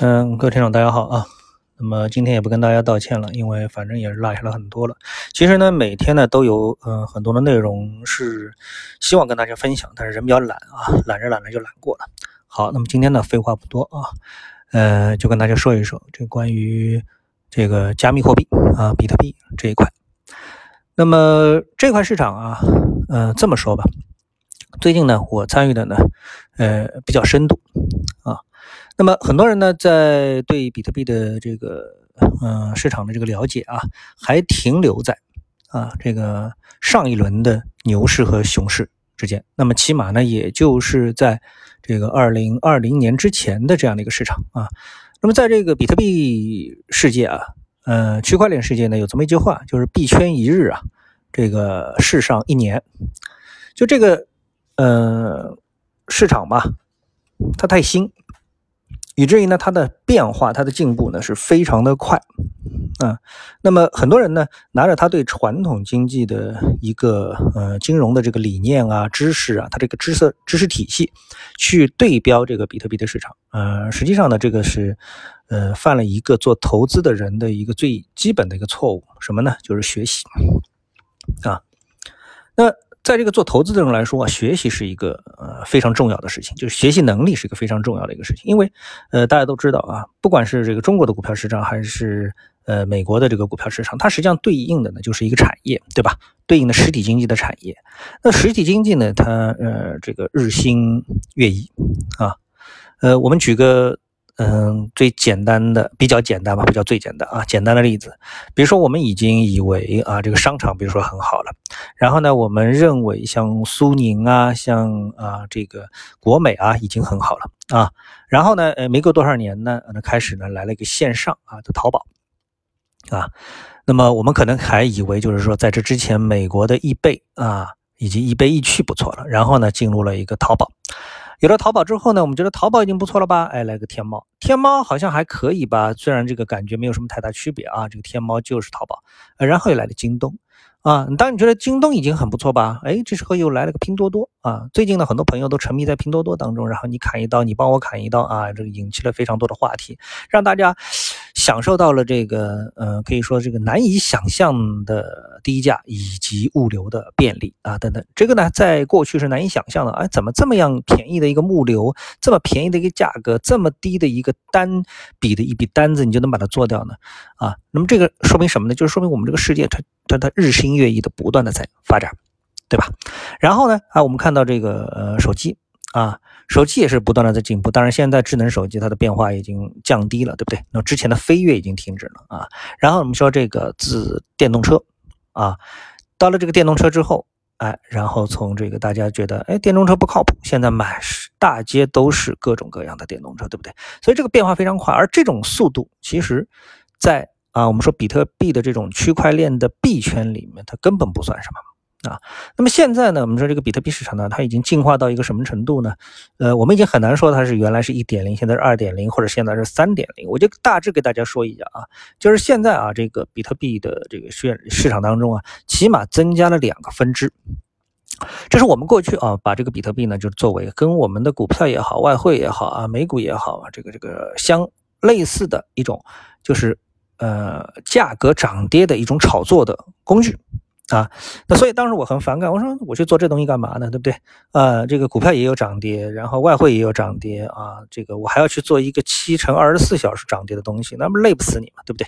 嗯，各位听众大家好啊。那么今天也不跟大家道歉了，因为反正也是落下了很多了。其实呢，每天呢都有嗯很多的内容是希望跟大家分享，但是人比较懒啊，懒着懒着就懒过了。好，那么今天呢废话不多啊，呃，就跟大家说一说这关于这个加密货币啊，比特币这一块。那么这块市场啊，嗯，这么说吧，最近呢我参与的呢，呃，比较深度。那么很多人呢，在对比特币的这个嗯市场的这个了解啊，还停留在啊这个上一轮的牛市和熊市之间。那么起码呢，也就是在这个二零二零年之前的这样的一个市场啊。那么在这个比特币世界啊，呃，区块链世界呢，有这么一句话，就是币圈一日啊，这个世上一年。就这个呃市场吧，它太新。以至于呢，它的变化、它的进步呢是非常的快，啊，那么很多人呢拿着他对传统经济的一个呃金融的这个理念啊、知识啊，它这个知识知识体系去对标这个比特币的市场，呃，实际上呢，这个是呃犯了一个做投资的人的一个最基本的一个错误，什么呢？就是学习啊，那。在这个做投资的人来说啊，学习是一个呃非常重要的事情，就是学习能力是一个非常重要的一个事情。因为呃大家都知道啊，不管是这个中国的股票市场，还是呃美国的这个股票市场，它实际上对应的呢就是一个产业，对吧？对应的实体经济的产业。那实体经济呢，它呃这个日新月异啊，呃我们举个。嗯，最简单的，比较简单吧，比较最简单啊，简单的例子，比如说我们已经以为啊，这个商场，比如说很好了，然后呢，我们认为像苏宁啊，像啊这个国美啊，已经很好了啊，然后呢，呃，没过多少年呢，那开始呢来了一个线上啊的淘宝啊，那么我们可能还以为就是说在这之前，美国的易贝啊，已经易贝易趣不错了，然后呢，进入了一个淘宝。有了淘宝之后呢，我们觉得淘宝已经不错了吧？哎，来个天猫，天猫好像还可以吧？虽然这个感觉没有什么太大区别啊，这个天猫就是淘宝。然后又来了京东，啊，当你觉得京东已经很不错吧？哎，这时候又来了个拼多多啊。最近呢，很多朋友都沉迷在拼多多当中，然后你砍一刀，你帮我砍一刀啊，这个引起了非常多的话题，让大家。享受到了这个，呃，可以说这个难以想象的低价以及物流的便利啊，等等。这个呢，在过去是难以想象的。哎，怎么这么样便宜的一个物流，这么便宜的一个价格，这么低的一个单笔的一笔单子，你就能把它做掉呢？啊，那么这个说明什么呢？就是说明我们这个世界它它它日新月异的不断的在发展，对吧？然后呢，啊，我们看到这个呃手机啊。手机也是不断的在进步，当然现在智能手机它的变化已经降低了，对不对？那之前的飞跃已经停止了啊。然后我们说这个自电动车啊，到了这个电动车之后，哎，然后从这个大家觉得哎电动车不靠谱，现在满大街都是各种各样的电动车，对不对？所以这个变化非常快，而这种速度其实，在啊我们说比特币的这种区块链的币圈里面，它根本不算什么。啊，那么现在呢，我们说这个比特币市场呢，它已经进化到一个什么程度呢？呃，我们已经很难说它是原来是一点零，现在是二点零，或者现在是三点零。我就大致给大家说一下啊，就是现在啊，这个比特币的这个市市场当中啊，起码增加了两个分支。这是我们过去啊，把这个比特币呢，就作为跟我们的股票也好、外汇也好啊、美股也好啊，这个这个相类似的一种，就是呃价格涨跌的一种炒作的工具。啊，那所以当时我很反感，我说我去做这东西干嘛呢？对不对？呃，这个股票也有涨跌，然后外汇也有涨跌啊，这个我还要去做一个七乘二十四小时涨跌的东西，那不累不死你嘛，对不对？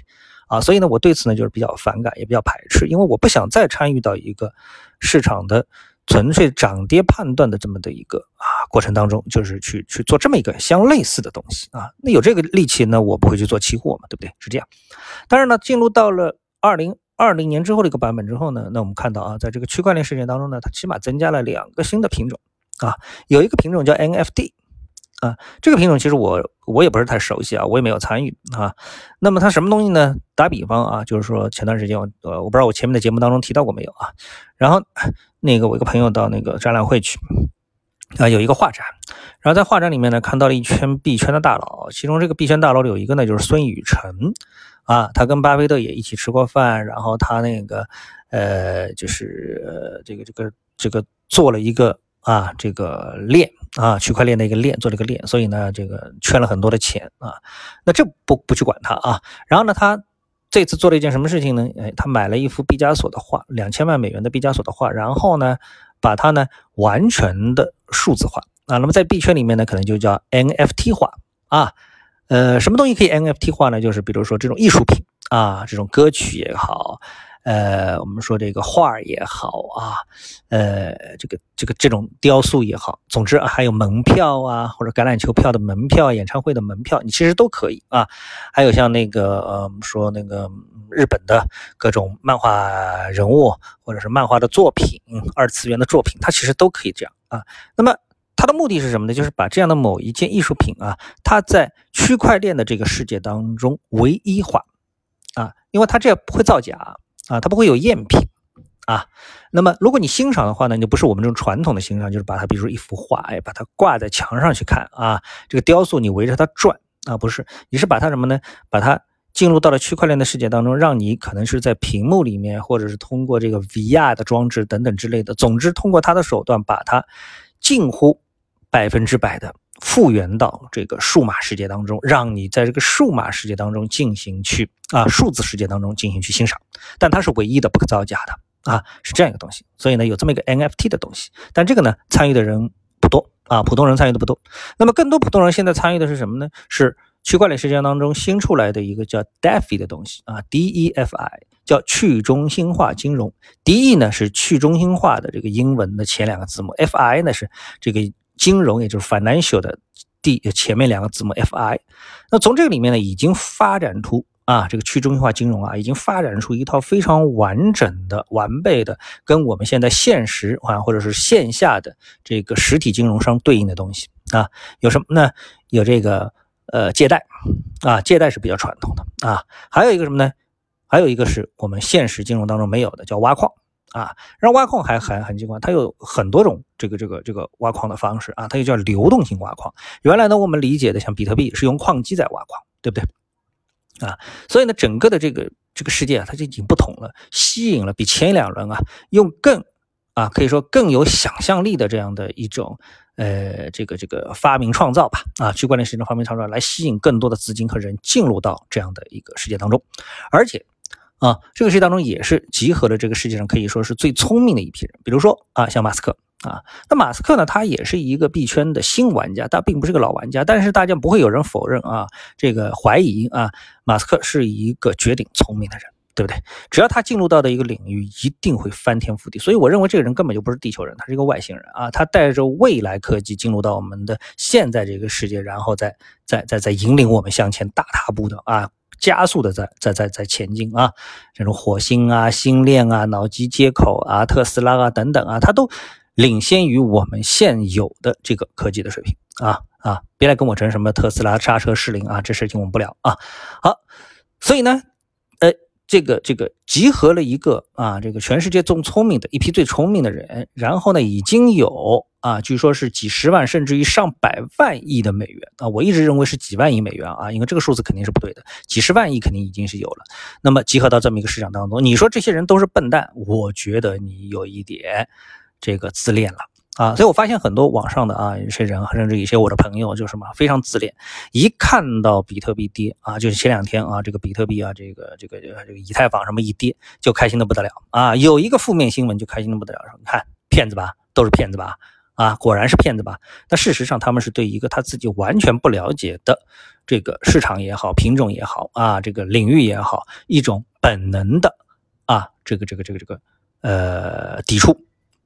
啊，所以呢，我对此呢就是比较反感，也比较排斥，因为我不想再参与到一个市场的纯粹涨跌判断的这么的一个啊过程当中，就是去去做这么一个相类似的东西啊。那有这个力气，那我不会去做期货嘛，对不对？是这样。当然呢，进入到了二零。二零年之后的一个版本之后呢，那我们看到啊，在这个区块链事件当中呢，它起码增加了两个新的品种啊，有一个品种叫 NFT 啊，这个品种其实我我也不是太熟悉啊，我也没有参与啊。那么它什么东西呢？打比方啊，就是说前段时间我呃我不知道我前面的节目当中提到过没有啊，然后那个我一个朋友到那个展览会去啊，有一个画展，然后在画展里面呢看到了一圈币圈的大佬，其中这个币圈大佬里有一个呢就是孙宇晨。啊，他跟巴菲特也一起吃过饭，然后他那个，呃，就是，这个这个这个做了一个啊，这个链啊，区块链的一个链做了一个链，所以呢，这个圈了很多的钱啊。那这不不去管他啊。然后呢，他这次做了一件什么事情呢？哎，他买了一幅毕加索的画，两千万美元的毕加索的画，然后呢，把它呢完全的数字化啊。那么在币圈里面呢，可能就叫 NFT 化啊。呃，什么东西可以 NFT 化呢？就是比如说这种艺术品啊，这种歌曲也好。呃，我们说这个画也好啊，呃，这个这个这种雕塑也好，总之还有门票啊，或者橄榄球票的门票、演唱会的门票，你其实都可以啊。还有像那个呃，我们说那个日本的各种漫画人物，或者是漫画的作品、二次元的作品，它其实都可以这样啊。那么它的目的是什么呢？就是把这样的某一件艺术品啊，它在区块链的这个世界当中唯一化啊，因为它这样不会造假。啊，它不会有赝品啊。那么，如果你欣赏的话呢，你不是我们这种传统的欣赏，就是把它，比如说一幅画，哎，把它挂在墙上去看啊。这个雕塑你围着它转啊，不是，你是把它什么呢？把它进入到了区块链的世界当中，让你可能是在屏幕里面，或者是通过这个 VR 的装置等等之类的，总之通过它的手段，把它近乎百分之百的。复原到这个数码世界当中，让你在这个数码世界当中进行去啊，数字世界当中进行去欣赏，但它是唯一的，不可造假的啊，是这样一个东西。所以呢，有这么一个 NFT 的东西，但这个呢，参与的人不多啊，普通人参与的不多。那么更多普通人现在参与的是什么呢？是区块链世界当中新出来的一个叫 DeFi 的东西啊，DeFi 叫去中心化金融。De 呢是去中心化的这个英文的前两个字母，Fi 呢是这个。金融也就是 financial 的第前面两个字母 fi，那从这个里面呢，已经发展出啊，这个去中心化金融啊，已经发展出一套非常完整的、完备的，跟我们现在现实啊，或者是线下的这个实体金融商对应的东西啊，有什么呢？有这个呃借贷啊，借贷是比较传统的啊，还有一个什么呢？还有一个是我们现实金融当中没有的，叫挖矿。啊，然后挖矿还还很奇怪，它有很多种这个这个这个挖矿的方式啊，它又叫流动性挖矿。原来呢，我们理解的像比特币是用矿机在挖矿，对不对？啊，所以呢，整个的这个这个世界啊，它就已经不同了，吸引了比前两轮啊用更啊可以说更有想象力的这样的一种呃这个这个发明创造吧啊，区块链是一种发明创造来吸引更多的资金和人进入到这样的一个世界当中，而且。啊，这个世界当中也是集合了这个世界上可以说是最聪明的一批人，比如说啊，像马斯克啊，那马斯克呢，他也是一个币圈的新玩家，他并不是个老玩家，但是大家不会有人否认啊，这个怀疑啊，马斯克是一个绝顶聪明的人，对不对？只要他进入到的一个领域，一定会翻天覆地。所以我认为这个人根本就不是地球人，他是一个外星人啊，他带着未来科技进入到我们的现在这个世界，然后再再再再引领我们向前大踏步的啊。加速的在在在在前进啊，这种火星啊、星链啊、脑机接口啊、特斯拉啊等等啊，它都领先于我们现有的这个科技的水平啊啊！别来跟我争什么特斯拉刹车失灵啊，这事情我们不聊啊。好，所以呢。呃这个这个集合了一个啊，这个全世界最聪明的一批最聪明的人，然后呢，已经有啊，据说是几十万甚至于上百万亿的美元啊，我一直认为是几万亿美元啊，因为这个数字肯定是不对的，几十万亿肯定已经是有了。那么集合到这么一个市场当中，你说这些人都是笨蛋，我觉得你有一点这个自恋了。啊，所以我发现很多网上的啊，有些人甚至有些我的朋友，就什么非常自恋，一看到比特币跌啊，就是前两天啊，这个比特币啊，这个这个这个以太坊什么一跌，就开心的不得了啊，有一个负面新闻就开心的不得了，说你看骗子吧，都是骗子吧，啊，果然是骗子吧？但事实上他们是对一个他自己完全不了解的这个市场也好，品种也好啊，这个领域也好，一种本能的啊，这个这个这个这个呃抵触。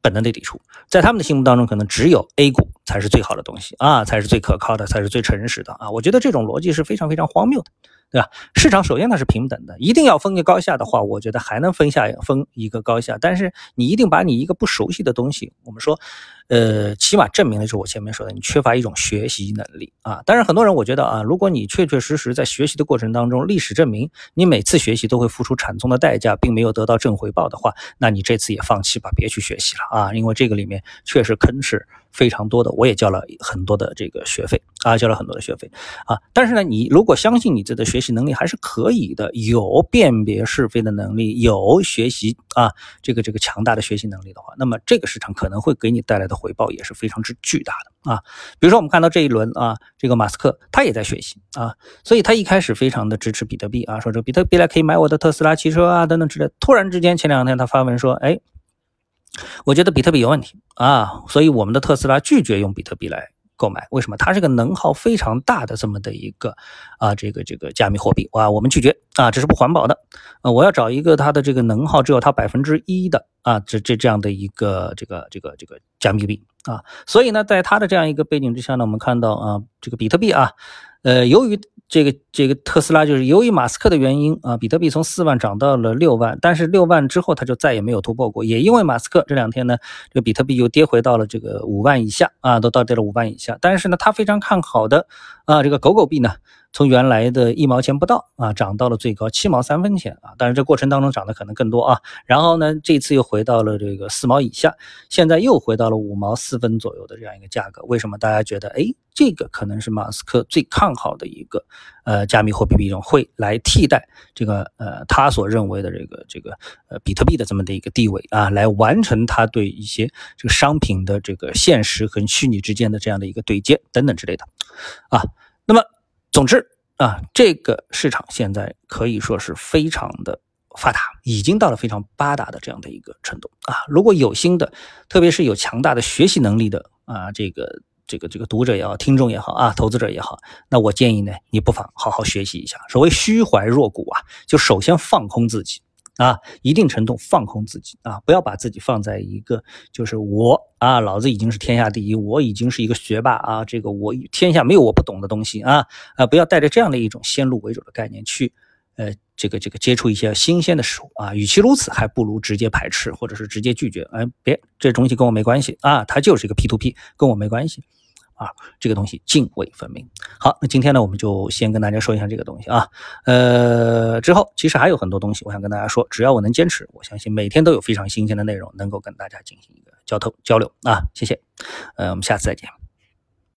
本能的抵触，在他们的心目当中，可能只有 A 股才是最好的东西啊，才是最可靠的，才是最诚实的啊。我觉得这种逻辑是非常非常荒谬的，对吧？市场首先它是平等的，一定要分个高下的话，我觉得还能分下分一个高下。但是你一定把你一个不熟悉的东西，我们说。呃，起码证明了就是我前面说的，你缺乏一种学习能力啊。当然，很多人我觉得啊，如果你确确实实在学习的过程当中，历史证明你每次学习都会付出惨重的代价，并没有得到正回报的话，那你这次也放弃吧，别去学习了啊，因为这个里面确实坑是非常多的，我也交了很多的这个学费啊，交了很多的学费啊。但是呢，你如果相信你自己的学习能力还是可以的，有辨别是非的能力，有学习啊这个这个强大的学习能力的话，那么这个市场可能会给你带来的回报也是非常之巨大的啊。比如说我们看到这一轮啊，这个马斯克他也在学习啊，所以他一开始非常的支持比特币啊，说这个比特币来可以买我的特斯拉汽车啊等等之类。突然之间前两天他发文说，哎。我觉得比特币有问题啊，所以我们的特斯拉拒绝用比特币来购买。为什么？它是个能耗非常大的这么的一个啊，这个这个加密货币哇，我们拒绝啊，这是不环保的啊！我要找一个它的这个能耗只有它百分之一的啊，这这这样的一个这个这个这个加密币啊。所以呢，在它的这样一个背景之下呢，我们看到啊，这个比特币啊，呃，由于这个这个特斯拉就是由于马斯克的原因啊，比特币从四万涨到了六万，但是六万之后它就再也没有突破过。也因为马斯克这两天呢，这个比特币又跌回到了这个五万以下啊，都到跌了五万以下。但是呢，他非常看好的啊，这个狗狗币呢。从原来的一毛钱不到啊，涨到了最高七毛三分钱啊，当然这过程当中涨的可能更多啊。然后呢，这次又回到了这个四毛以下，现在又回到了五毛四分左右的这样一个价格。为什么大家觉得哎，这个可能是马斯克最看好的一个呃加密货币币种，会来替代这个呃他所认为的这个这个呃比特币的这么的一个地位啊，来完成他对一些这个商品的这个现实和虚拟之间的这样的一个对接等等之类的啊。那么。总之啊，这个市场现在可以说是非常的发达，已经到了非常发达的这样的一个程度啊。如果有心的，特别是有强大的学习能力的啊，这个这个这个读者也好，听众也好啊，投资者也好，那我建议呢，你不妨好好学习一下。所谓虚怀若谷啊，就首先放空自己。啊，一定程度放空自己啊，不要把自己放在一个就是我啊，老子已经是天下第一，我已经是一个学霸啊，这个我天下没有我不懂的东西啊啊，不要带着这样的一种先入为主的概念去，呃，这个这个接触一些新鲜的事物啊，与其如此，还不如直接排斥或者是直接拒绝，哎，别这东西跟我没关系啊，它就是一个 P to P，跟我没关系。啊，这个东西泾渭分明。好，那今天呢，我们就先跟大家说一下这个东西啊。呃，之后其实还有很多东西，我想跟大家说。只要我能坚持，我相信每天都有非常新鲜的内容能够跟大家进行一个交通交流啊。谢谢，呃，我们下次再见。